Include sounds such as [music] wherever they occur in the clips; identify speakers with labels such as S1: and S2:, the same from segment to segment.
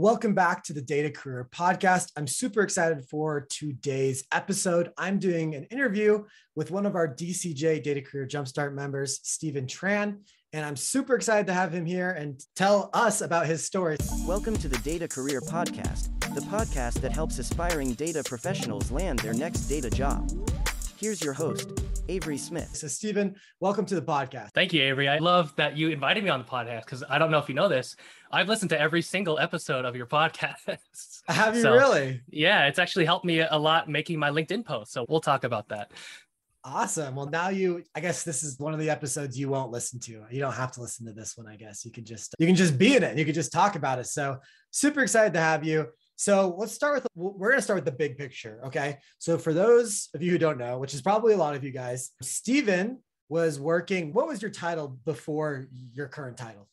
S1: Welcome back to the Data Career Podcast. I'm super excited for today's episode. I'm doing an interview with one of our DCJ Data Career Jumpstart members, Stephen Tran, and I'm super excited to have him here and tell us about his story.
S2: Welcome to the Data Career Podcast, the podcast that helps aspiring data professionals land their next data job. Here's your host, Avery Smith.
S1: So, Stephen, welcome to the podcast.
S3: Thank you, Avery. I love that you invited me on the podcast because I don't know if you know this. I've listened to every single episode of your [laughs] podcast.
S1: Have you
S3: So,
S1: really?
S3: Yeah, it's actually helped me a lot making my LinkedIn post. So we'll talk about that.
S1: Awesome. Well, now you, I guess this is one of the episodes you won't listen to. You don't have to listen to this one, I guess. You can just, you can just be in it. You can just talk about it. So, super excited to have you. So, let's start with, we're going to start with the big picture. Okay. So, for those of you who don't know, which is probably a lot of you guys, Stephen was working, what was your title before your current title?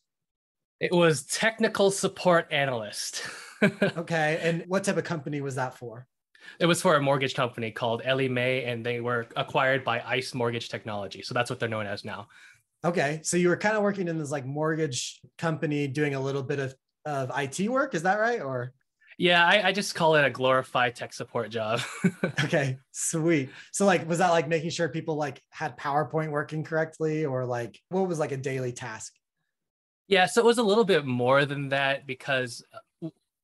S3: It was technical support analyst. [laughs]
S1: Okay. And what type of company was that for?
S3: it was for a mortgage company called Ellie Mae, and they were acquired by ICE Mortgage Technology. So that's what they're known as now.
S1: Okay. So, you were kind of working in this like mortgage company doing a little bit of, of IT work. Is that right? Or,
S3: Yeah, I, I just call it a glorified tech support job. [laughs]
S1: Okay, sweet. So like was that like making sure people like had PowerPoint working correctly or like what was like a daily task?
S3: Yeah, so it was a little bit more than that because uh,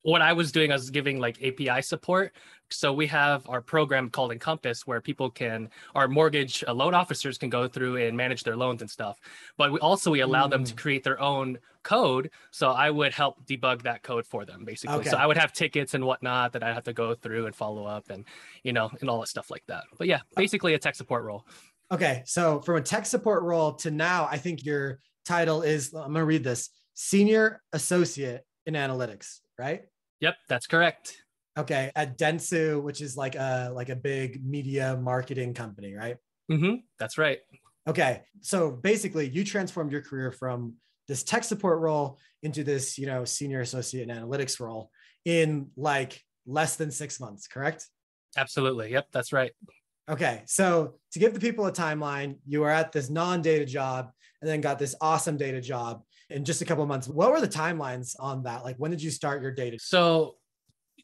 S3: what I was doing, I was giving like API support. So we have our program called Encompass where people can, our mortgage uh, loan officers can go through and manage their loans and stuff. But we also we allow them to
S1: Mm.
S3: create their own code. So I would help debug that code for them basically.
S1: Okay.
S3: So I would have tickets and whatnot that I have to go through and follow up and you know and all that stuff like that. But yeah, basically a tech support role.
S1: Okay, so from a tech support role to now, I think your title is I'm gonna read this senior associate in analytics, right?
S3: Yep, that's correct.
S1: Okay, at Dentsu, which is like a like a big media marketing company, right?
S3: Mm-hmm. That's right.
S1: Okay, so basically, you transformed your career from this tech support role into this, you know, senior associate in analytics role in like less than six months, correct?
S3: Absolutely. Yep, that's right.
S1: Okay, so to give the people a timeline, you were at this non-data job and then got this awesome data job in just a couple of months. What were the timelines on that? Like, when did you start your data?
S3: So,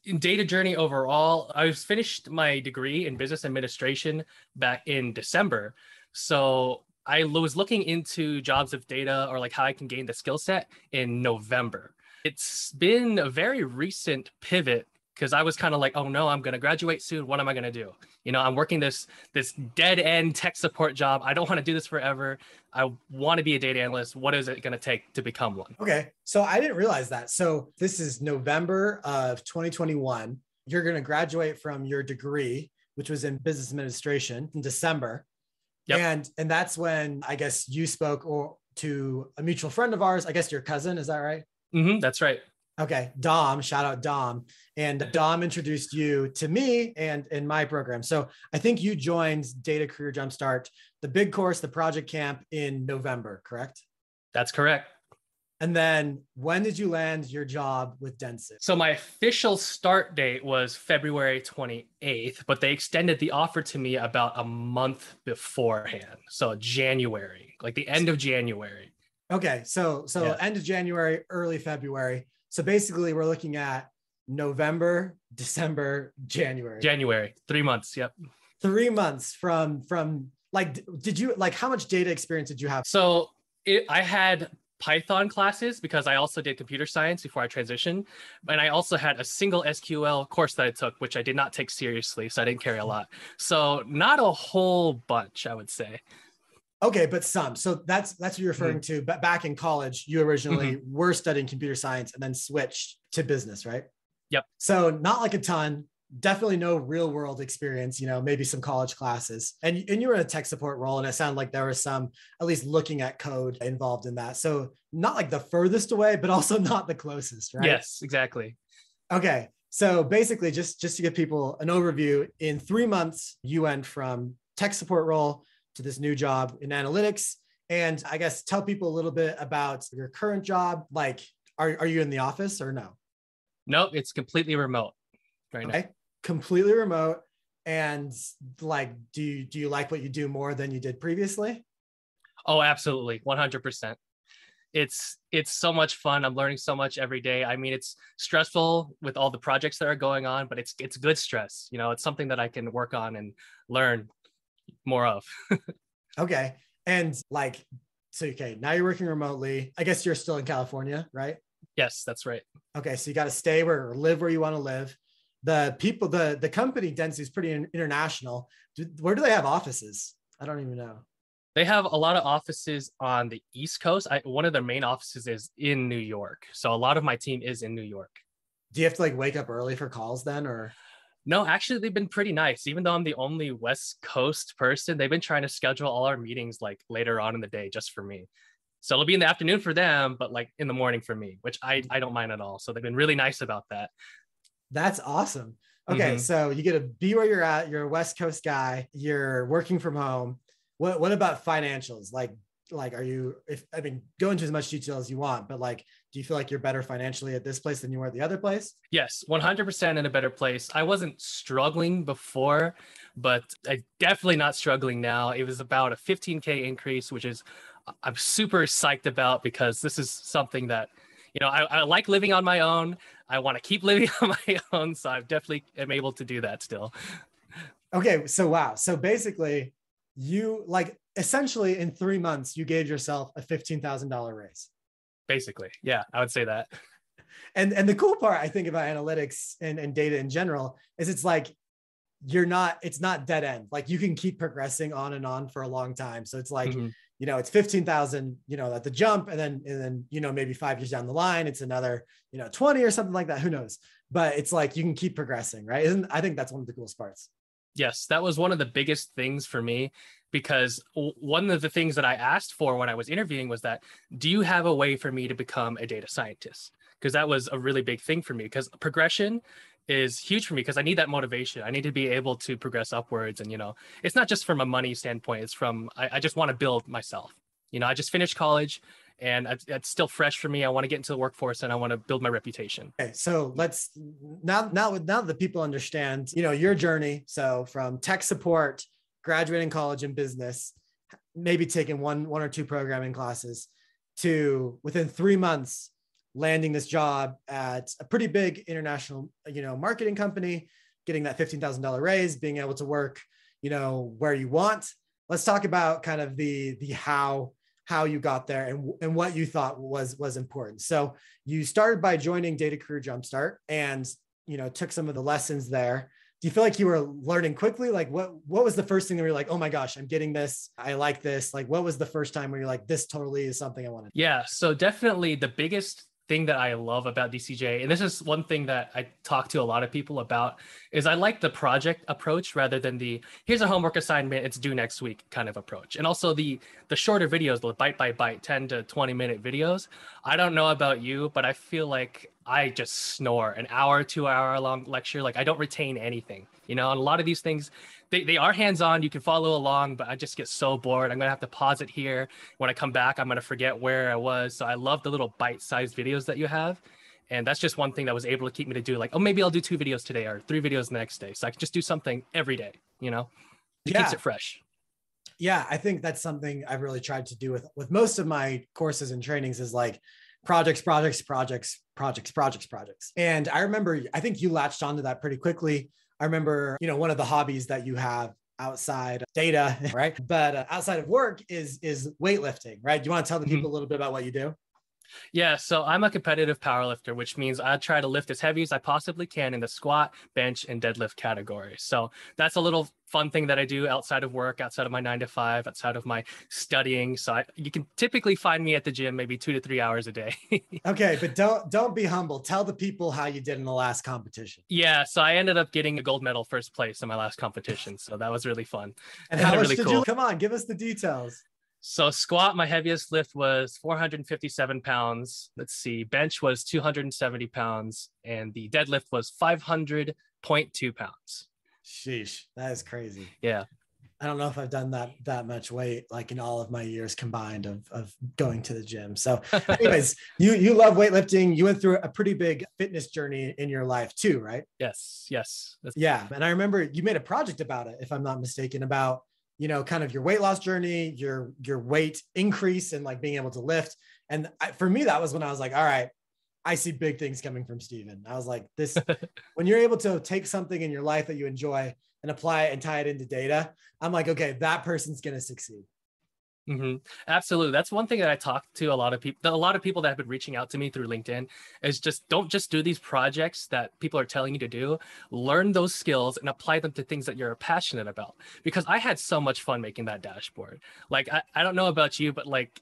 S3: in data journey overall, I was finished my degree in business administration back in December. So I was looking into jobs of data or like how I can gain the skill set in November. It's been a very recent pivot because I was kind of like, oh no, I'm going to graduate soon. What am I going to do? You know, I'm working this this dead end tech support job. I don't want to do this forever. I want to be a data analyst. What is it going to take to become one?
S1: Okay, so I didn't realize that. So this is November of 2021. You're going to graduate from your degree, which was in business administration, in December.
S3: Yep.
S1: And and that's when I guess you spoke or to a mutual friend of ours. I guess your cousin, is that right?
S3: hmm that's right.
S1: Okay, Dom, shout out Dom. And Dom introduced you to me and in my program. So I think you joined Data Career Jumpstart, the big course, the project camp in November, correct?
S3: That's correct.
S1: And then when did you land your job with Dentsu?
S3: So my official start date was February 28th, but they extended the offer to me about a month beforehand. So January, like the end of January.
S1: Okay, so so
S3: Yeah.
S1: end of January, early February. So basically we're looking at November, December, January.
S3: January, three months. Yep.
S1: Three months from from like did you like how much data experience did you have?
S3: So it, I had Python classes because I also did computer science before I transitioned. And I also had a single SQL course that I took, which I did not take seriously. So I didn't carry a lot. So not a whole bunch, I would say.
S1: Okay, but some. So that's that's what you're referring mm. to. But back in college, you originally mm-hmm. were studying computer science and then switched to business, right?
S3: Yep.
S1: So not like a ton. Definitely no real world experience. You know, maybe some college classes, and and you were in a tech support role, and it sounded like there was some at least looking at code involved in that. So not like the furthest away, but also [laughs] not the closest, right?
S3: Yes, exactly.
S1: Okay. So basically, just just to give people an overview, in three months, you went from tech support role to this new job in analytics. And I guess tell people a little bit about your current job. Like, are, are you in the office or no?
S3: Nope, it's completely remote right now.
S1: Okay. Completely remote. And like, do you do you like what you do more than you did previously?
S3: Oh, absolutely. 100%. it's it's so much fun. I'm learning so much every day. I mean, it's stressful with all the projects that are going on, but it's it's good stress. You know, it's something that I can work on and learn more of. [laughs]
S1: okay. And like so okay, now you're working remotely. I guess you're still in California, right?
S3: Yes, that's right.
S1: Okay, so you got to stay where or live where you want to live. The people, the the company Dentsu is pretty international. Do, where do they have offices? I don't even know.
S3: They have a lot of offices on the East Coast. I, one of their main offices is in New York. So a lot of my team is in New York.
S1: Do you have to like wake up early for calls then or?
S3: No, actually, they've been pretty nice. Even though I'm the only West Coast person, they've been trying to schedule all our meetings like later on in the day just for me. So it'll be in the afternoon for them, but like in the morning for me, which I, I don't mind at all. So they've been really nice about that.
S1: That's awesome. Okay, mm-hmm. so you get to be where you're at. You're a West Coast guy. You're working from home. What what about financials? Like like are you if I mean go into as much detail as you want, but like do you feel like you're better financially at this place than you were at the other place?
S3: Yes, 100% in a better place. I wasn't struggling before, but I definitely not struggling now. It was about a 15k increase, which is I'm super psyched about because this is something that you know I, I like living on my own. I want to keep [laughs] living on my own, so I definitely am able to do that still.
S1: Okay, so wow. So basically, you like essentially in three months you gave yourself a $15000 raise
S3: basically. Yeah i would say that.
S1: And and the cool part i think about analytics and, and data in general is it's like you're not it's not dead end. Like you can keep progressing on and on for a long time. So it's like mm-hmm. you know it's 15000 you know at the jump and then and then you know maybe five years down the line it's another you know 20 or something like that. Who knows? But it's like you can keep progressing right? Isn't i think that's one of the coolest parts.
S3: Yes, that was one of the biggest things for me because one of the things that I asked for when I was interviewing was that do you have a way for me to become a data scientist? Because that was a really big thing for me because progression is huge for me because I need that motivation. I need to be able to progress upwards. And, you know, it's not just from a money standpoint, it's from I, I just want to build myself. You know, I just finished college and it's still fresh for me. I want to get into the workforce and I want to build my reputation.
S1: Okay, so let's now now now that people understand, you know, your journey. So from tech support, graduating college in business, maybe taking one one or two programming classes, to within three months landing this job at a pretty big international, you know, marketing company, getting that fifteen thousand dollar raise, being able to work, you know, where you want. Let's talk about kind of the the how how you got there and, and what you thought was was important. So you started by joining Data Career Jumpstart and you know took some of the lessons there. Do you feel like you were learning quickly? Like what what was the first thing that you're like, oh my gosh, I'm getting this. I like this. Like what was the first time where you're like, this totally is something I want to
S3: Yeah. So definitely the biggest thing that I love about DCJ, and this is one thing that I talk to a lot of people about, is I like the project approach rather than the here's a homework assignment, it's due next week kind of approach. And also the the shorter videos, the bite by bite, 10 to 20 minute videos. I don't know about you, but I feel like I just snore an hour, two hour long lecture. Like I don't retain anything, you know, and a lot of these things, they, they are hands-on. You can follow along, but I just get so bored. I'm going to have to pause it here. When I come back, I'm going to forget where I was. So I love the little bite-sized videos that you have. And that's just one thing that was able to keep me to do like, oh, maybe I'll do two videos today or three videos the next day. So I can just do something every day, you know, it yeah. keeps it fresh.
S1: Yeah. I think that's something I've really tried to do with, with most of my courses and trainings is like, projects, projects, projects, projects, projects, projects. And I remember, I think you latched onto that pretty quickly. I remember, you know, one of the hobbies that you have outside data, [laughs] right? But uh, outside of work is is weightlifting, right? Do you want to tell the mm-hmm. people a little bit about what you do?
S3: Yeah, so I'm a competitive powerlifter, which means I try to lift as heavy as I possibly can in the squat, bench, and deadlift category. So that's a little fun thing that I do outside of work, outside of my nine to five, outside of my studying. So I, you can typically find me at the gym maybe two to three hours a day. [laughs]
S1: okay, but don't don't be humble. Tell the people how you did in the last competition.
S3: Yeah, so I ended up getting a gold medal, first place in my last competition. So that was really fun.
S1: And, and how much really did cool. you? Come on, give us the details.
S3: So squat, my heaviest lift was 457 pounds. Let's see, bench was 270 pounds, and the deadlift was 500.2 pounds.
S1: Sheesh, that is crazy.
S3: Yeah.
S1: I don't know if I've done that that much weight like in all of my years combined of, of going to the gym. So, [laughs] anyways, you you love weightlifting. You went through a pretty big fitness journey in your life too, right?
S3: Yes, yes.
S1: That's- yeah, and I remember you made a project about it, if I'm not mistaken, about you know kind of your weight loss journey your your weight increase and like being able to lift And I, for me, that was when I was like, all right, I see big things coming from Stephen. I was like, this, [laughs] when you're able to take something in your life that you enjoy and apply it and tie it into data, I'm like, okay, that person's going to succeed.
S3: Mm-hmm. Absolutely. That's one thing that I talk to a lot of people, a lot of people that have been reaching out to me through LinkedIn is just don't just do these projects that people are telling you to do. Learn those skills and apply them to things that you're passionate about. Because I had so much fun making that dashboard. Like, I, I don't know about you, but like,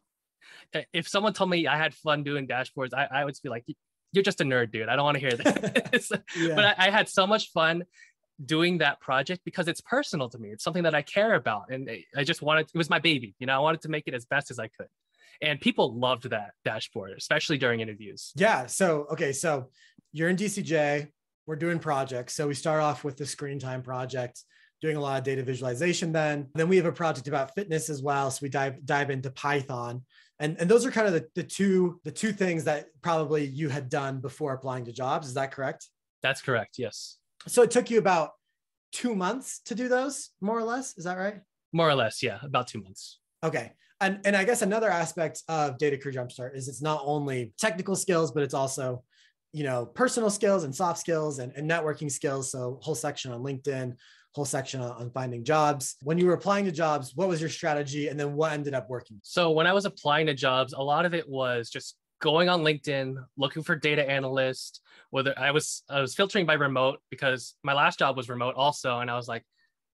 S3: if someone told me I had fun doing dashboards, I, I would be like, you're just a nerd, dude. I don't want to hear this. [laughs] [laughs] yeah. But I, I had so much fun doing that project because it's personal to me. It's something that I care about. And I just wanted, it was my baby, you know, I wanted to make it as best as I could. And people loved that dashboard, especially during interviews.
S1: Yeah. So, okay. So you're in DCJ, we're doing projects. So we start off with the screen time project, doing a lot of data visualization then. Then we have a project about fitness as well. So we dive, dive into Python. And, and those are kind of the, the two the two things that probably you had done before applying to jobs. Is that correct?
S3: That's correct. Yes.
S1: So it took you about two months to do those, more or less. Is that right?
S3: More or less, yeah, about two months.
S1: Okay. And, and I guess another aspect of Data Career Jumpstart is it's not only technical skills, but it's also, you know, personal skills and soft skills and, and networking skills. So whole section on LinkedIn, whole section on, on finding jobs. When you were applying to jobs, what was your strategy? And then what ended up working?
S3: So when I was applying to jobs, a lot of it was just going on LinkedIn, looking for data analyst, whether I was I was filtering by remote because my last job was remote also, and I was like,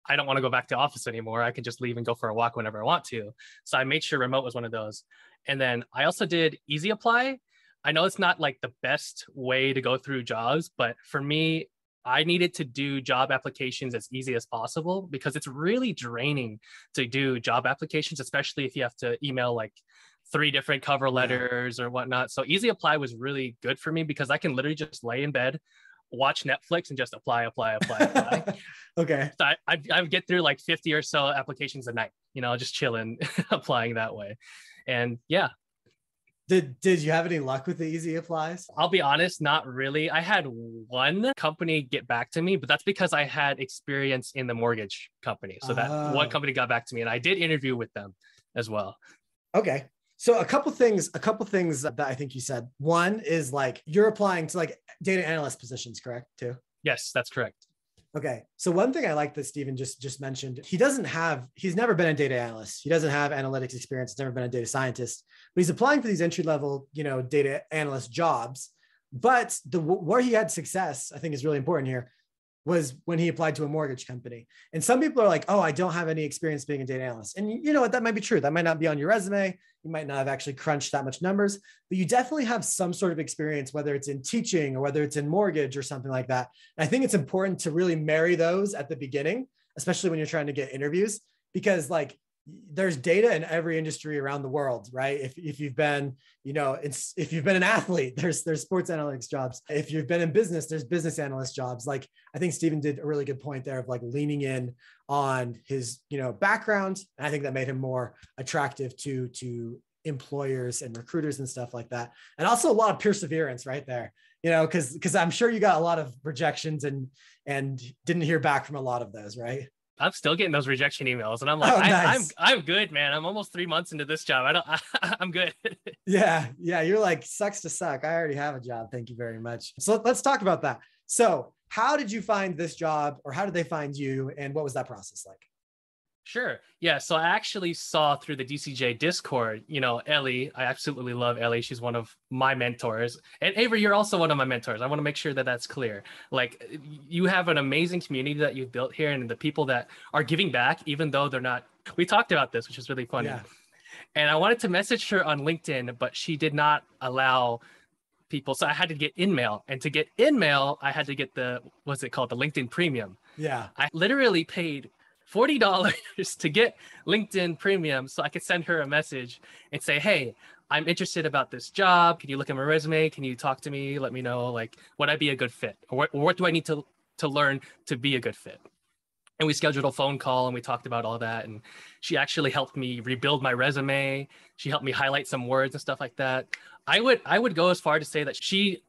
S3: I don't want to go back to office anymore. I can just leave and go for a walk whenever I want to. So I made sure remote was one of those. And then I also did easy apply. I know it's not like the best way to go through jobs, but for me, I needed to do job applications as easy as possible because it's really draining to do job applications, especially if you have to email like three different cover letters or whatnot. So Easy Apply was really good for me because I can literally just lay in bed, watch Netflix, and just apply, apply, apply, apply. [laughs]
S1: okay.
S3: So I, I, I get through like 50 or so applications a night, you know, just chilling, [laughs] applying that way. And yeah.
S1: Did did you have any luck with the easy applies?
S3: I'll be honest, not really. I had one company get back to me, but that's because I had experience in the mortgage company. So that oh. one company got back to me and I did interview with them as well.
S1: Okay. So a couple things, a couple things that I think you said. One is like you're applying to like data analyst positions, correct? Too.
S3: Yes, that's correct.
S1: Okay. So one thing I like that Stephen just just mentioned, he doesn't have, he's never been a data analyst. He doesn't have analytics experience. He's never been a data scientist, but he's applying for these entry level, you know, data analyst jobs. But the where he had success, I think is really important here, was when he applied to a mortgage company. And some people are like, oh, I don't have any experience being a data analyst. And you know what? That might be true. That might not be on your resume. You might not have actually crunched that much numbers, but you definitely have some sort of experience, whether it's in teaching or whether it's in mortgage or something like that. And I think it's important to really marry those at the beginning, especially when you're trying to get interviews, because like there's data in every industry around the world, right? If, if you've been, you know, it's if you've been an athlete, [laughs] there's there's sports analytics jobs. If you've been in business, there's business analyst jobs. Like I think Stephen did a really good point there of like leaning in on his, you know, background. And I think that made him more attractive to to employers and recruiters and stuff like that. And also a lot of perseverance right there, you know, because because I'm sure you got a lot of rejections and and didn't hear back from a lot of those, right?
S3: I'm still getting those rejection emails, and I'm like, oh, nice. I, am I'm, I'm good, man. I'm almost three months into this job. I don't, [laughs] I, am good. [laughs]
S1: yeah, yeah. You're like sucks to suck. I already have a job. Thank you very much. So let's talk about that. So, how did you find this job, or how did they find you, and what was that process like?
S3: Sure. Yeah. So I actually saw through the DCJ Discord, you know, Ellie. I absolutely love Ellie. She's one of my mentors. And Avery, you're also one of my mentors. I want to make sure that that's clear. Like, you have an amazing community that you've built here and the people that are giving back, even though they're not. We talked about this, which is really funny. Yeah. And I wanted to message her on LinkedIn, but she did not allow people. So I had to get InMail. And to get InMail, I had to get the, what's it called? The LinkedIn Premium.
S1: Yeah.
S3: I literally paid $40 [laughs] to get LinkedIn premium so I could send her a message and say, Hey, I'm interested about this job. Can you look at my resume? Can you talk to me? Let me know, like, would I be a good fit? Or what, what do I need to, to learn to be a good fit? And we scheduled a phone call and we talked about all that. And she actually helped me rebuild my resume. She helped me highlight some words and stuff like that. I would I would go as far to say that she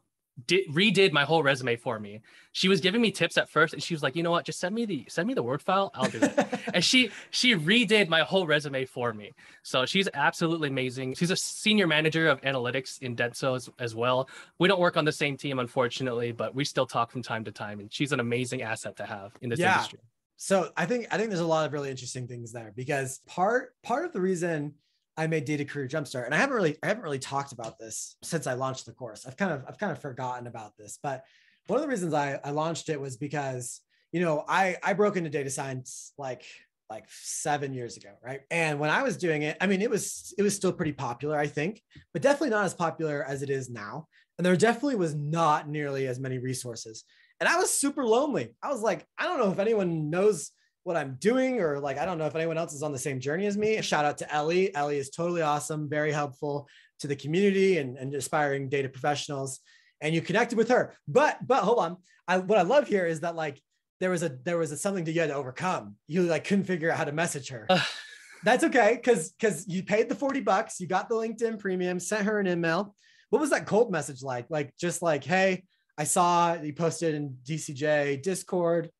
S3: did redid my whole resume for me. She was giving me tips at first, and she was like, "You know what? Just send me the send me the word file. I'll do it." [laughs] and she she redid my whole resume for me. So she's absolutely amazing. She's a senior manager of analytics in Dentsu as, as well. We don't work on the same team, unfortunately, but we still talk from time to time. And she's an amazing asset to have in this
S1: Yeah.
S3: industry.
S1: so I think I think there's a lot of really interesting things there because part part of the reason I made Data Career Jumpstart, and I haven't really I haven't really talked about this since I launched the course. I've kind of I've kind of forgotten about this, but one of the reasons I, I launched it was because you know I I broke into data science like like seven years ago, right? And when I was doing it, I mean it was it was still pretty popular, I think, but definitely not as popular as it is now. And there definitely was not nearly as many resources. And I was super lonely. I was like, I don't know if anyone knows what I'm doing, or like, I don't know if anyone else is on the same journey as me. A shout out to Ellie. Ellie is totally awesome, very helpful to the community and, and aspiring data professionals. And you connected with her. But but hold on. I what I love here is that like there was a there was a something that you had to overcome. You like couldn't figure out how to message her. That's okay, because because you paid the 40 bucks, you got the LinkedIn premium, sent her an email. What was that cold message like? Like just like, hey, I saw you posted in DCJ Discord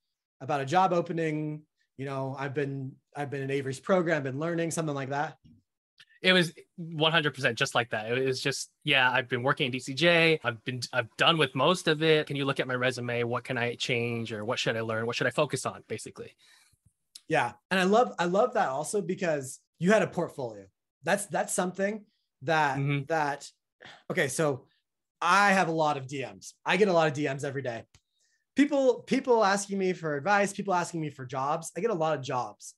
S1: about a job opening. You know, I've been I've been in Avery's program, been learning something like that.
S3: It was 100% just like that. It was just, yeah, I've been working in DCJ. I've been, I've done with most of it. Can you look at my resume? What can I change or what should I learn? What should I focus on, basically?
S1: Yeah, and I love I love that also because you had a portfolio. That's that's something that
S3: Mhm.
S1: that okay. So I have a lot of DMs. I get a lot of DMs every day. People people asking me for advice. People asking me for jobs. I get a lot of jobs.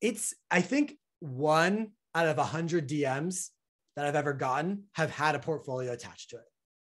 S1: It's I think one out of a hundred DMs that I've ever gotten have had a portfolio attached to it.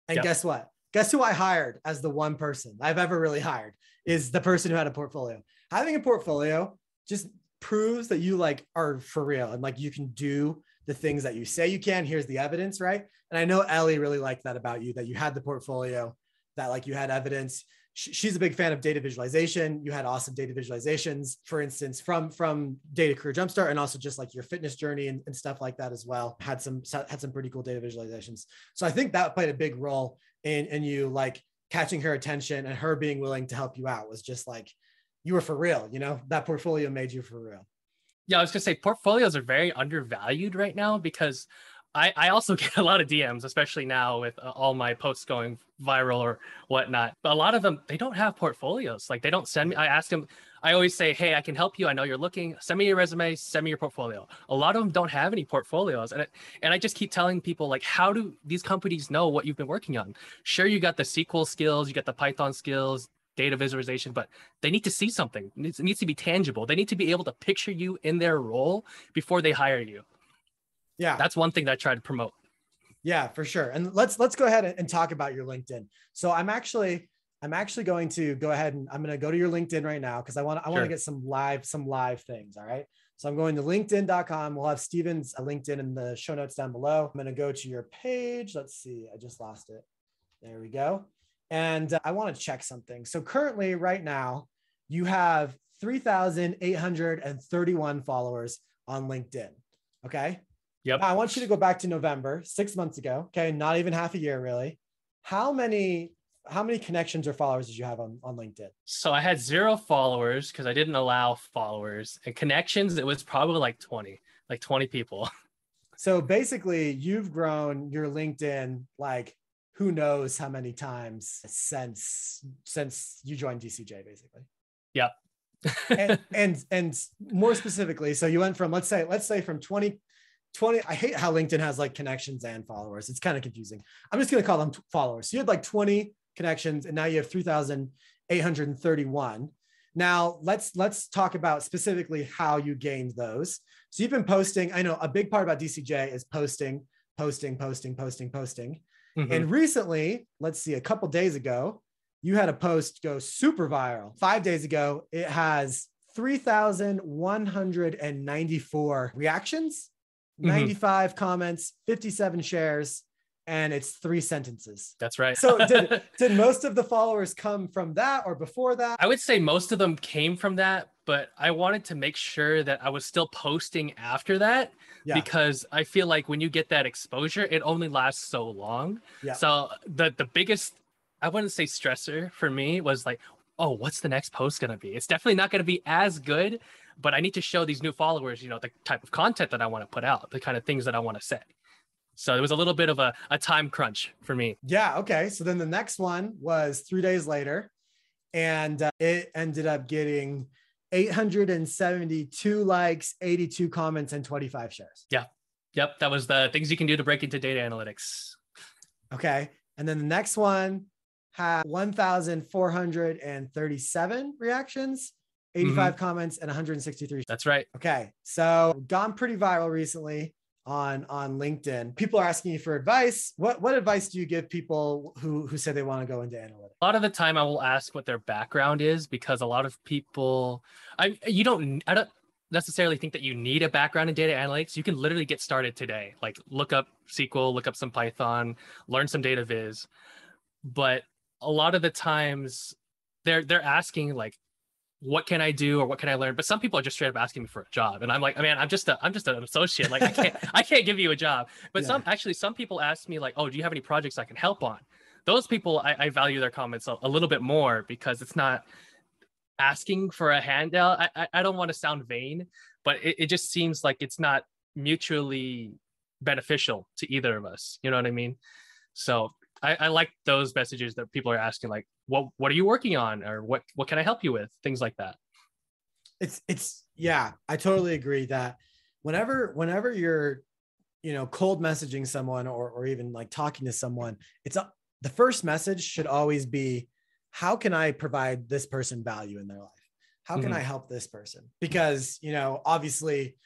S1: And
S3: Yep.
S1: guess what? Guess who I hired as the one person I've ever really hired is the person who had a portfolio having a portfolio just proves that you like are for real and like you can do the things that you say you can. Here's the evidence, right? And I know Ellie really liked that about you that you had the portfolio, that like you had evidence. Sh- She's a big fan of data visualization. You had awesome data visualizations, for instance, from from Data Career Jumpstart, and also just like your fitness journey and, and stuff like that as well. Had some had some pretty cool data visualizations. So I think that played a big role in in you like catching her attention and her being willing to help you out was just like you were for real, you know, that portfolio made you for real.
S3: Yeah, I was gonna say portfolios are very undervalued right now because I, I also [laughs] get a lot of DMs, especially now with uh, all my posts going viral or whatnot. But a lot of them they don't have portfolios. Like they don't send me. I ask them. I always say, "Hey, I can help you. I know you're looking. Send me your resume. Send me your portfolio." A lot of them don't have any portfolios, and it, and I just keep telling people like, how do these companies know what you've been working on? Sure, you got the SQL skills, you got the Python skills, data visualization, but they need to see something. It needs, it needs to be tangible. They need to be able to picture you in their role before they hire you.
S1: Yeah,
S3: That's one thing that I try to promote.
S1: yeah, for sure. And let's let's go ahead and, talk about your LinkedIn. So I'm actually I'm actually going to go ahead and I'm going to go to your LinkedIn right now because I want I want to get some live some live things. All right. So I'm going to LinkedIn.com. We'll have Stephen's uh, LinkedIn in the show notes down below. I'm going to go to your page. Let's see. I just lost it. There we go. And uh, I want to check something. So currently, right now, you have 3,831 followers on LinkedIn. Okay.
S3: Yep.
S1: Now, I want you to go back to November, six months ago. Okay. Not even half a year, really. How many how many connections or followers did you have on, on LinkedIn?
S3: So I had zero followers because I didn't allow followers and connections. It was probably like 20, like 20 people. [laughs]
S1: So basically, you've grown your LinkedIn like who knows how many times since since you joined DCJ, basically.
S3: Yep.
S1: and, [laughs] and and more specifically, so you went from let's say let's say from 20 20 I hate how LinkedIn has like connections and followers. It's kind of confusing. I'm just going to call them t- followers. So you had like 20 connections and now you have 3,831. Now, let's let's talk about specifically how you gained those. So you've been posting, I know a big part about DCJ is posting, posting, posting, posting, posting.
S3: Mhm.
S1: And recently, let's see, a couple days ago, you had a post go super viral. Five days ago, it has 3,194 reactions,
S3: Mhm.
S1: 95 comments, 57 shares, and it's three sentences.
S3: That's right.
S1: So, [laughs] did, did most of the followers come from that or before that?
S3: I would say most of them came from that, but I wanted to make sure that I was still posting after that
S1: Yeah.
S3: because I feel like when you get that exposure, it only lasts so long.
S1: Yeah.
S3: So the the biggest I wouldn't say stressor for me was like, oh, what's the next post gonna be? It's definitely not gonna be as good, but I need to show these new followers, you know, the type of content that I want to put out, the kind of things that I want to say. So it was a little bit of a, a time crunch for me.
S1: Yeah. Okay. So then the next one was three days later, and uh, it ended up getting 872 likes, 82 comments, and 25 shares. Yeah.
S3: Yep, that was the things you can do to break into data analytics.
S1: Okay. And then the next one had 1,437 reactions, mm-hmm. 85 comments, and 163.
S3: That's right.
S1: Okay. So gone pretty viral recently on on LinkedIn. People are asking you for advice. What what advice do you give people who who say they want to go into analytics?
S3: A lot of the time I will ask what their background is because a lot of people I you don't I don't necessarily think that you need a background in data analytics. You can literally get started today. Like look up SQL, look up some Python, learn some data viz. But a lot of the times they're they're asking like what can I do or what can I learn? But some people are just straight up asking me for a job. And I'm like, I mean, I'm just a I'm just an associate. Like I can't [laughs] I can't give you a job. But
S1: Yeah.
S3: some actually some people ask me like, oh, do you have any projects I can help on? Those people I, I value their comments a, a little bit more because it's not asking for a handout. I I, I don't want to sound vain, but it, it just seems like it's not mutually beneficial to either of us. You know what I mean? So I, I like those messages that people are asking, like, what what are you working on, or what what can I help you with, things like that.
S1: it's it's yeah i totally agree that whenever whenever you're you know cold messaging someone or or even like talking to someone it's a, the first message should always be how can i provide this person value in their life how can
S3: Mhm.
S1: i help this person because you know obviously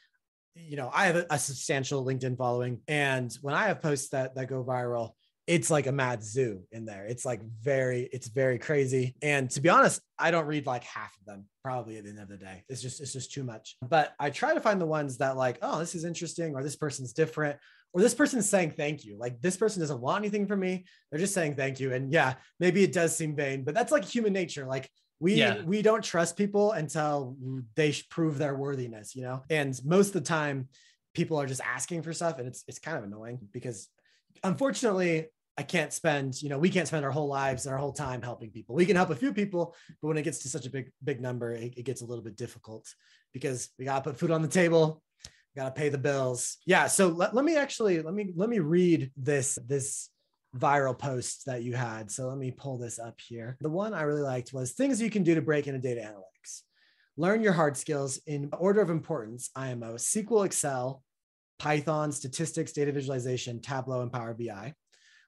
S1: you know i have a, a substantial linkedin following and when i have posts that that go viral it's like a mad zoo in there. It's like very, it's very crazy. And to be honest, I don't read like half of them probably at the end of the day. It's just, it's just too much. But I try to find the ones that like, oh, this is interesting, or this person's different, or this person's saying thank you. Like this person doesn't want anything from me. They're just saying thank you. And yeah, maybe it does seem vain, but that's like human nature. Like we
S3: Yeah.
S1: we don't trust people until they prove their worthiness, you know? And most of the time people are just asking for stuff and it's it's kind of annoying because unfortunately I can't spend, you know, we can't spend our whole lives and our whole time helping people. We can help a few people, but when it gets to such a big, big number, it, it gets a little bit difficult because we gotta put food on the table, we gotta pay the bills. Yeah. So let, let me actually let me let me read this this viral post that you had. So let me pull this up here. The one I really liked was things you can do to break into data analytics. Learn your hard skills in order of importance, IMO, SQL, Excel, Python, statistics, data visualization, Tableau, and Power BI.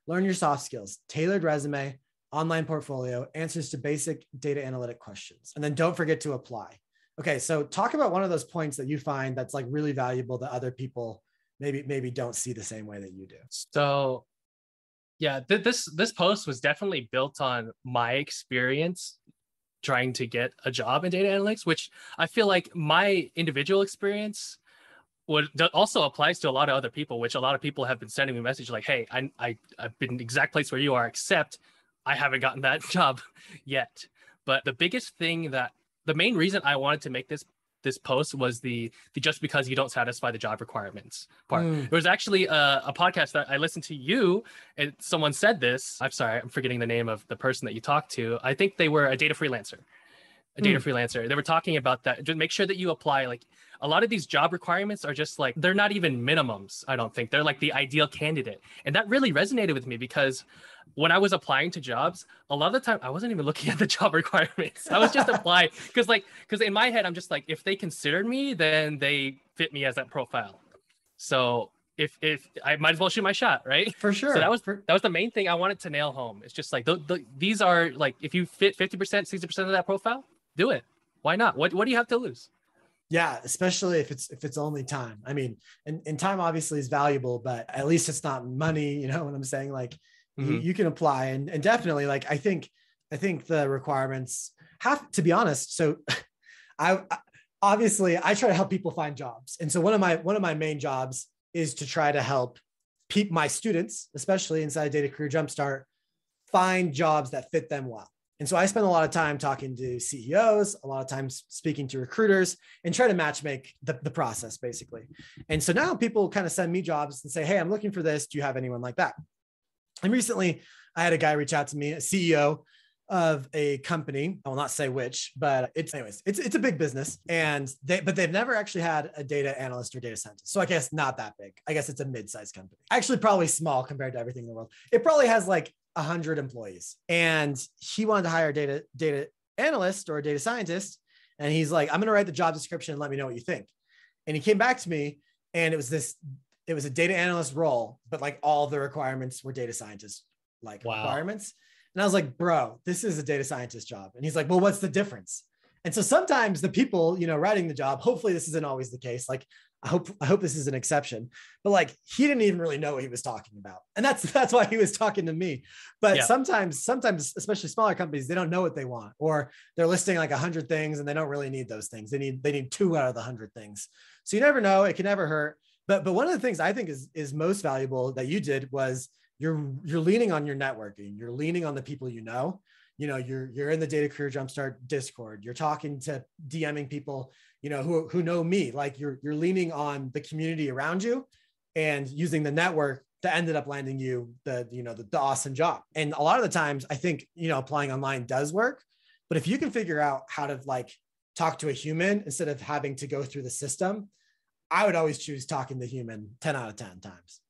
S1: Learn your soft skills, tailored resume, online portfolio, answers to basic data analytic questions. And then don't forget to apply. Okay, so talk about one of those points that you find that's like really valuable that other people maybe maybe don't see the same way that you do.
S3: So, yeah, th- this this post was definitely built on my experience trying to get a job in data analytics, which I feel like my individual experience that also applies to a lot of other people. Which a lot of people have been sending me messages like, "Hey, I I I've been in the exact place where you are, except I haven't gotten that [laughs] job yet." But the biggest thing that the main reason I wanted to make this this post was the the just because you don't satisfy the job requirements part.
S1: Mm.
S3: There was actually a, a podcast that I listened to you, and someone said this. I'm sorry, I'm forgetting the name of the person that you talked to. I think they were a data freelancer, a data hmm. freelancer. They were talking about that. Just make sure that you apply. Like a lot of these job requirements are just like they're not even minimums. I don't think they're like the ideal candidate, and that really resonated with me because when I was applying to jobs, a lot of the time I wasn't even [laughs] looking at the job [laughs] requirements. I was just [laughs] applying because like because in my head I'm just like if they considered me, then they fit me as that profile. So if if I might as well shoot my shot, right?
S1: For sure.
S3: So that was that was the main thing I wanted to nail home. It's just like the, the, these are like if you fit 50%, 60% of that profile, do it. Why not? What what do you have to lose?
S1: yeah especially if it's if it's only time i mean and, and time obviously is valuable but at least it's not money you know [laughs] what i'm saying like you,
S3: Mhm.
S1: you can apply and, and definitely like i think i think the requirements have to be honest so [laughs] I, I obviously i try to help people find jobs and so one of my one of my main jobs is to try to help peop my students especially inside data career jumpstart find jobs that fit them well And so I spend a lot of time talking to CEOs, a lot of times speaking to recruiters and try to match make the, the process basically. And so now people kind of send me jobs and say, Hey, I'm looking for this. Do you have anyone like that? And recently I had a guy reach out to me, a CEO of a company. I will not say which, but it's anyways, it's it's a big business. And they but they've never actually had a data analyst or data scientist. So I guess not that big. I guess it's a mid-sized company. Actually, probably small compared to everything in the world. It probably has like 100 employees. And he wanted to hire a data data analyst or a data scientist. And he's like i'm going to write the job description and let me know what you think. And he came back to me and it was this it was a data analyst role but like all the requirements were data scientist like wow. requirements. And i was like bro this is a data scientist job. And he's like well what's the difference? And so sometimes the people you know writing the job hopefully this isn't always the case. Like I hope I hope this is an exception. But like he didn't even really know what he was talking about. And that's [laughs] that's why he was talking to me. But yeah. sometimes sometimes especially smaller companies they don't know what they want or they're listing like a 100 things and they don't really need those things. They need they need two out of the 100 things. So you never know, it can never hurt. But but one of the things I think is is most valuable that you did was you're you're leaning on your networking. You're leaning on the people you know you know you're you're in the data career jumpstart discord you're talking to dming people you know who who know me like you're you're leaning on the community around you and using the network that ended up landing you the you know the, the awesome job. And a lot of the times i think you know applying online does work but if you can figure out how to like talk to a human instead of having to go through the system i would always choose talking to human 10 out of 10 times.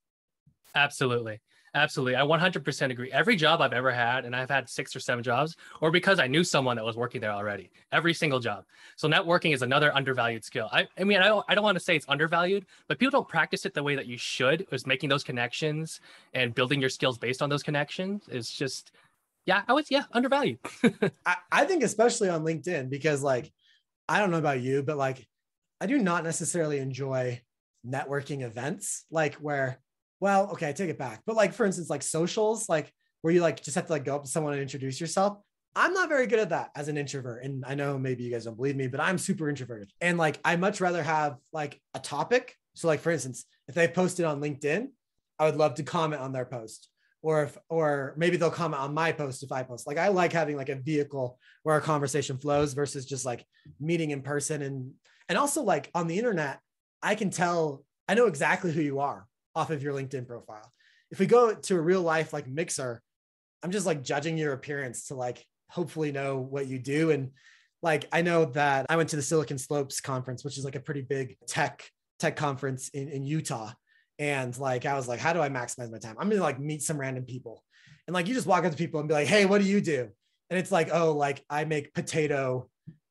S3: Absolutely Absolutely. I 100% agree. Every job I've ever had, and I've had six or seven jobs, or because I knew someone that was working there already, every single job. So networking is another undervalued skill. I, I mean, I don't, I don't want to say it's undervalued, but people don't practice it the way that you should, is making those connections and building your skills based on those connections is just, yeah, I was, yeah, undervalued. [laughs]
S1: I, I think especially on LinkedIn, because like, I don't know about you, but like, I do not necessarily enjoy networking events, like where well, okay, I take it back. But like for instance, like socials, like where you like just have to like go up to someone and introduce yourself. I'm not very good at that as an introvert. And I know maybe you guys don't believe me, but I'm super introverted. And like I much rather have like a topic. So like for instance, if they posted on LinkedIn, I would love to comment on their post. Or if or maybe they'll comment on my post if I post. Like I like having like a vehicle where our conversation flows versus just like meeting in person and and also like on the internet, I can tell I know exactly who you are off of your LinkedIn profile. If we go to a real life like mixer, I'm just like judging your appearance to like hopefully know what you do. And like I know that I went to the Silicon Slopes conference, which is like a pretty big tech tech conference in, in Utah. And like I was like, how do I maximize my time? I'm gonna like meet some random people. And like you just walk up to people and be like, hey, what do you do? And it's like, oh, like I make potato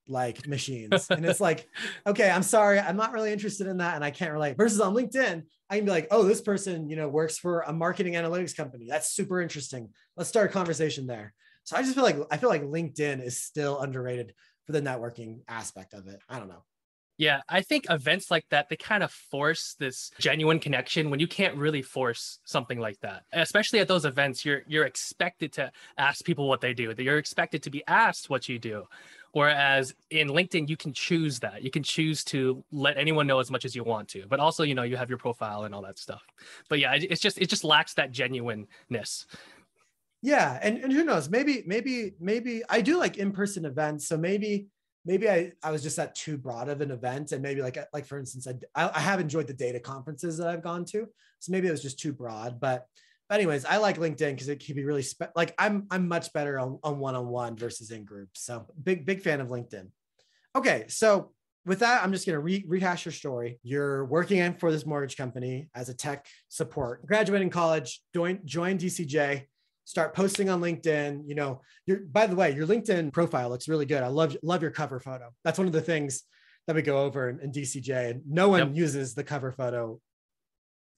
S1: like machines. and it's like, [laughs] okay, I'm sorry, I'm not really interested in that and I can't relate. Versus on LinkedIn, I can be like, oh, this person, you know, works for a marketing analytics company. That's super interesting. Let's start a conversation there. So I just feel like I feel like LinkedIn is still underrated for the networking aspect of it. I don't know.
S3: Yeah, I think events like that they kind of force this genuine connection when you can't really force something like that. Especially at those events, you're you're expected to ask people what they do. You're expected to be asked what you do. Whereas in LinkedIn, you can choose that. You can choose to let anyone know as much as you want to, but also, you know, you have your profile and all that stuff. But yeah, it's just it just lacks that genuineness.
S1: Yeah, and, and who knows? Maybe maybe maybe I do like in-person events, so maybe maybe I, I was just at too broad of an event and maybe like like for instance I, I have enjoyed the data conferences that I've gone to so maybe it was just too broad but but anyways, I like LinkedIn because it can be really spe- like I'm I'm much better on, on one-on-one versus in groups. So big big fan of LinkedIn. Okay, so with that, I'm just going to re- rehash your story. You're working in for this mortgage company as a tech support. Graduating college, join join DCJ, start posting on LinkedIn. You know, your by the way, your LinkedIn profile looks really good. I love love your cover photo. That's one of the things that we go over in, in DCJ, and no one yep. uses the cover photo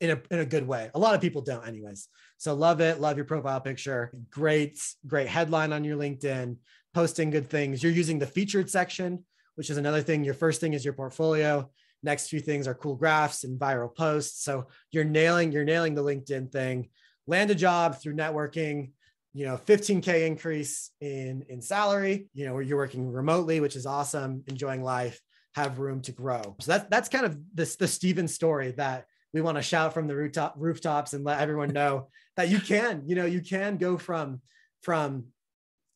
S1: in a, in a good way. A lot of people don't, anyways. So love it. Love your profile picture. Great, great headline on your LinkedIn, posting good things. You're using the featured section, which is another thing. Your first thing is your portfolio. Next few things are cool graphs and viral posts. So you're nailing, you're nailing the LinkedIn thing. Land a job through networking, you know 15k increase in in salary you know where you're working remotely which is awesome enjoying life have room to grow so that's that's kind of this the stephen story that we want to shout from the rooftop rooftops and let everyone know [laughs] that you can, you know, you can go from from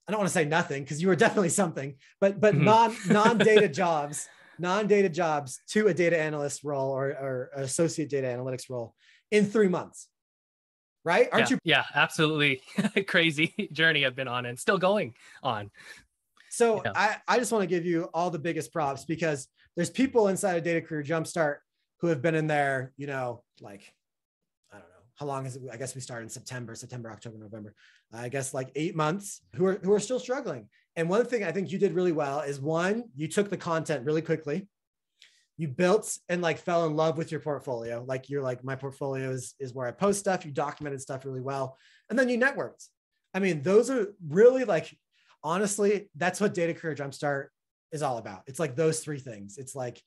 S1: I don't want to say nothing because you were definitely something, but but
S3: Mhm.
S1: non non data [laughs] jobs, non data jobs to a data analyst role or or associate data analytics role in three months, right? Aren't
S3: yeah,
S1: you?
S3: yeah, absolutely [laughs] crazy journey I've been on and still going on.
S1: So
S3: Yeah.
S1: I I just want to give you all the biggest props because there's people inside of Data Career Jumpstart who have been in there, you know, like I don't know how long is it? I guess we started in September, September, October, November. I guess like eight months who are who are still struggling. And one thing I think you did really well is one, you took the content really quickly. You built and like fell in love with your portfolio. Like you're like, my portfolio is, is where I post stuff. You documented stuff really well. And then you networked. I mean, those are really like, honestly, that's what Data Career Jumpstart is all about. It's like those three things. It's like,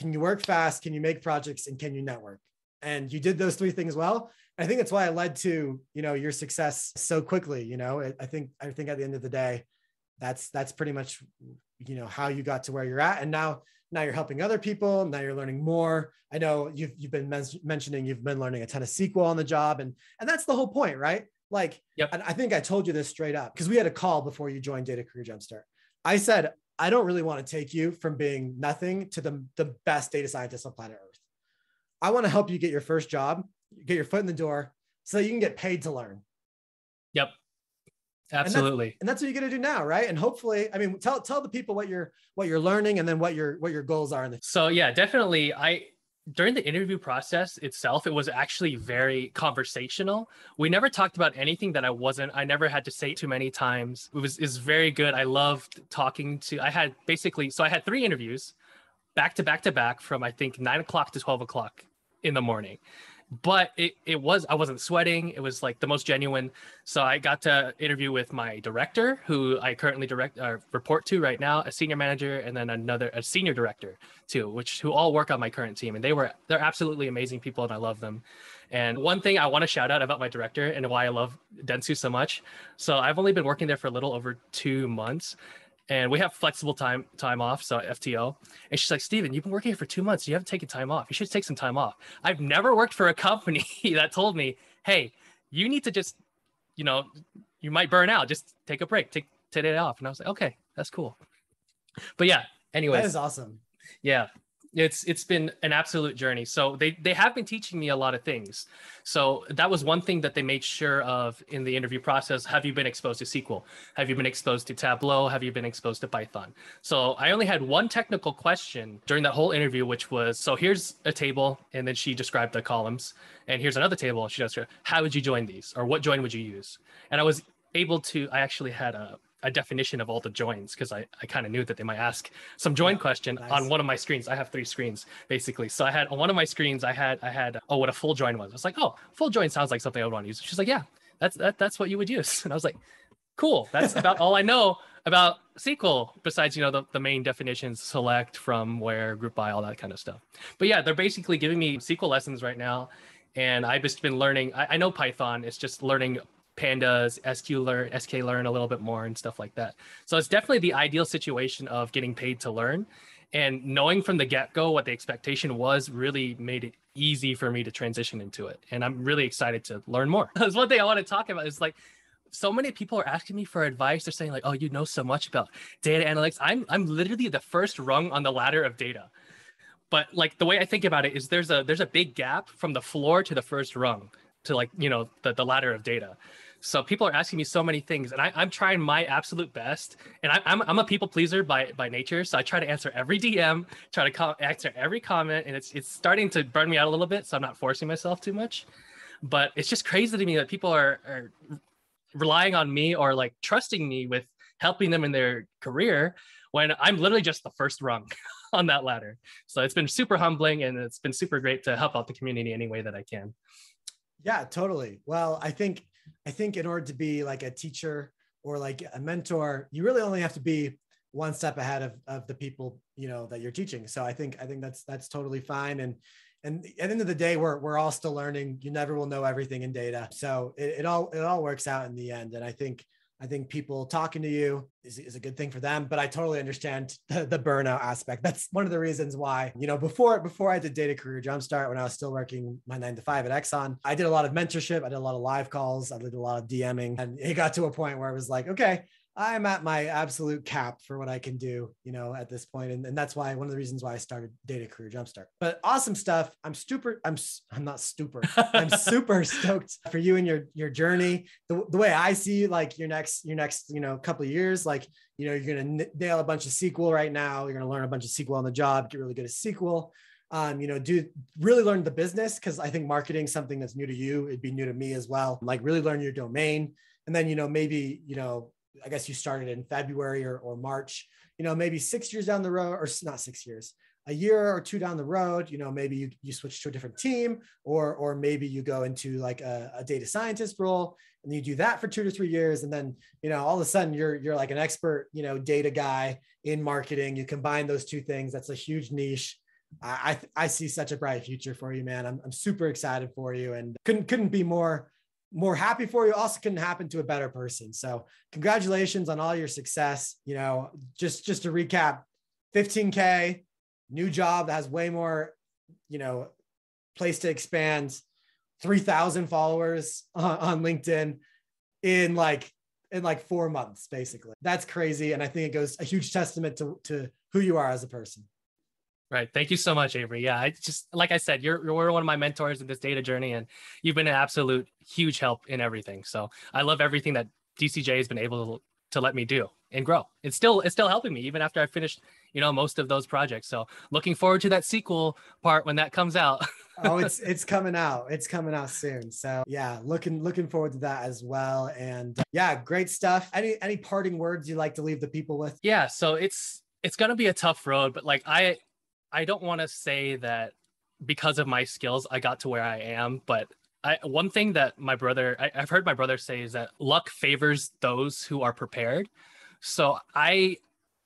S1: can you work fast? Can you make projects? And can you network? And you did those three things well. I think that's why it led to, you know, your success so quickly. You know, I- think, I think at the end of the day, that's, that's pretty much, you know, how you got to where you're at. And now, now you're helping other people. Now you're learning more. I know you've, you've been men- mentioning, you've been learning a ton of SQL on the job and, and that's the whole point, right? Like,
S3: Yep.
S1: and I think I told you this straight up because we had a call before you joined Data Career Jumpstart. I said, I don't really want to take you from being nothing to the, the best data scientist on planet Earth. I want to help you get your first job, get your foot in the door so that you can get paid to learn.
S3: Yep. Absolutely.
S1: And that's what you're going to do now, right? And hopefully, I mean, tell tell the people what you're what you're learning and then what your what your goals are in the
S3: So yeah, definitely. I during the interview process itself, it was actually very conversational. We never talked about anything that I wasn't. I never had to say too many times. It was is very good. I loved talking to. I had basically so I had three interviews, back to back to back from I think nine o'clock to twelve o'clock in the morning. But it, it was I wasn't sweating. It was like the most genuine. So I got to interview with my director, who I currently direct uh, report to right now, a senior manager, and then another a senior director too, which who all work on my current team, and they were they're absolutely amazing people, and I love them. And one thing I want to shout out about my director and why I love Dentsu so much. So I've only been working there for a little over two months, and we have flexible time time off, so FTO. And she's like, Stephen, you've been working here for two months. You haven't taken time off. You should take some time off. I've never worked for a company [laughs] that told me, hey, you need to just, you know, you might burn out. Just take a break, take today off. And I was like, okay, that's cool. But yeah, anyways
S1: That is awesome.
S3: yeah it's it's been an absolute journey. So they they have been teaching me a lot of things. So that was one thing that they made sure of in the interview process. Have you been exposed to sql have you been exposed to tableau? Have you been exposed to python? So i only had one technical question during that whole interview which was so here's a table and then she described the columns. And here's another table. She described how would you join these? Or what join would you use? And i was able to i actually had a a definition of all the joins because I, I kind of knew that they might ask some join
S1: Yeah,
S3: question
S1: nice.
S3: on one of my screens. I have three screens basically. So I had on one of my screens, I had I had oh what a full join was. I was like, oh, full join sounds like something I would want to use. She's like, yeah, that's that, that's what you would use. [laughs] And I was like, cool. That's about all I know about SQL besides you know the, the main definitions, select, from, where, group by, all that kind of stuff. But yeah, they're basically giving me SQL lessons right now. And I've just been learning. I, I know Python. It's just learning pandas, sklearn, sklearn a little bit more and stuff like that. So it's definitely the ideal situation of getting paid to learn. And knowing from the get-go what the expectation was really made it easy for me to transition into it. And I'm really excited to learn more. [laughs] That's one thing I want to talk about is like so many people are asking me for advice. They're saying like, "Oh, you know so much about data analytics." I'm I'm literally the first rung on the ladder of data. But like the way I think about it is there's a there's a big gap from the floor to the first rung to like you know the, the ladder of data so people are asking me so many things and I, i'm trying my absolute best and I, I'm, I'm a people pleaser by by nature so i try to answer every dm try to answer every comment and it's it's starting to burn me out a little bit so i'm not forcing myself too much. But it's just crazy to me that people are, are relying on me or like trusting me with helping them in their career when i'm literally just the first rung [laughs] on that ladder. So it's been super humbling and it's been super great to help out the community any way that i can.
S1: Yeah, totally. Well, I think I think in order to be like a teacher or like a mentor, you really only have to be one step ahead of, of the people you know that you're teaching. So I think I think that's that's totally fine. And and at the end of the day, we're we're all still learning. You never will know everything in data. So it, it all it all works out in the end. And I think I think people talking to you is, is a good thing for them, but I totally understand [laughs] the, the burnout aspect. That's one of the reasons why, you know, before before I did Data Career Jumpstart, when I was still working my nine to five at Exxon, I did a lot of mentorship. I did a lot of live calls. I did a lot of DMing, and it got to a point where I was like, okay, I'm at my absolute cap for what I can do, you know, at this point. And, and that's why one of the reasons why I started Data Career Jumpstart. But awesome stuff. I'm super, I'm I'm not super. I'm [laughs] super stoked for you and your your journey. The, the way I see like your next, your next, you know, couple of years, like, you know, you're gonna nail a bunch of SQL right now. You're gonna learn a bunch of SQL on the job, get really good at SQL. Um, you know, do really learn the business because I think marketing something that's new to you. It'd be new to me as well. Like really learn your domain. And then, you know, maybe, you know, I guess you started in February or, or March, you know, maybe six years down the road, or not six years, a year or two down the road, you know, maybe you, you switch to a different team, or or maybe you go into like a, a, data scientist role and you do that for two to three years. And then, you know, all of a sudden you're you're like an expert, you know, data guy in marketing. You combine those two things. That's a huge niche. I, I, I see such a bright future for you, man. I'm, I'm super excited for you and couldn't couldn't be more more happy for you also couldn't happen to a better person. So congratulations on all your success. You know just just to recap 15k new job that has way more you know place to expand 3000 followers on, on linkedin in like in like four months basically. That's crazy. And i think it goes a huge testament to to who you are as a person
S3: Right. Thank you so much, Avery. Yeah, I just like I said, you're you're one of my mentors in this data journey, and you've been an absolute huge help in everything. So I love everything that DCJ has been able to to let me do and grow. It's still it's still helping me even after I finished, you know, most of those projects. So looking forward to that sequel part when that comes out. [laughs]
S1: oh, it's it's coming out. It's coming out soon. So yeah, looking looking forward to that as well. And uh, yeah, great stuff. Any any parting words you like to leave the people with?
S3: Yeah. So it's it's gonna be a tough road, but like I I don't want to say that because of my skills I got to where I am, but I, one thing that my brother I, have heard my brother say is that luck favors those who are prepared. So I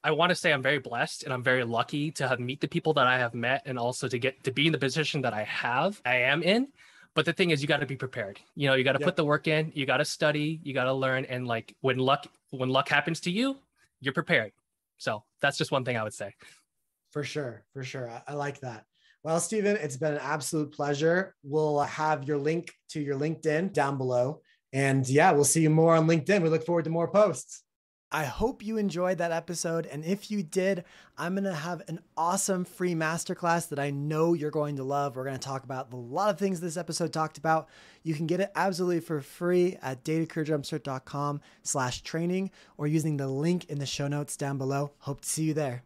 S3: I want to say I'm very blessed and I'm very lucky to have meet the people that I have met and also to get to be in the position that I have I am in. But the thing is you got to be prepared. You know, you got to put the work in, you got to study, you got to learn and like when luck when luck happens to you, you're prepared. So that's just one thing I would say.
S1: For sure. For sure. I, I like that. Well, Stephen, it's been an absolute pleasure. We'll have your link to your LinkedIn down below. And yeah, we'll see you more on LinkedIn. We look forward to more posts. I hope you enjoyed that episode. And if you did, I'm going to have an awesome free masterclass that I know you're going to love. We're going to talk about a lot of things this episode talked about. You can get it absolutely for free at datacareerjumpstart.com slash training or using the link in the show notes down below. Hope to see you there.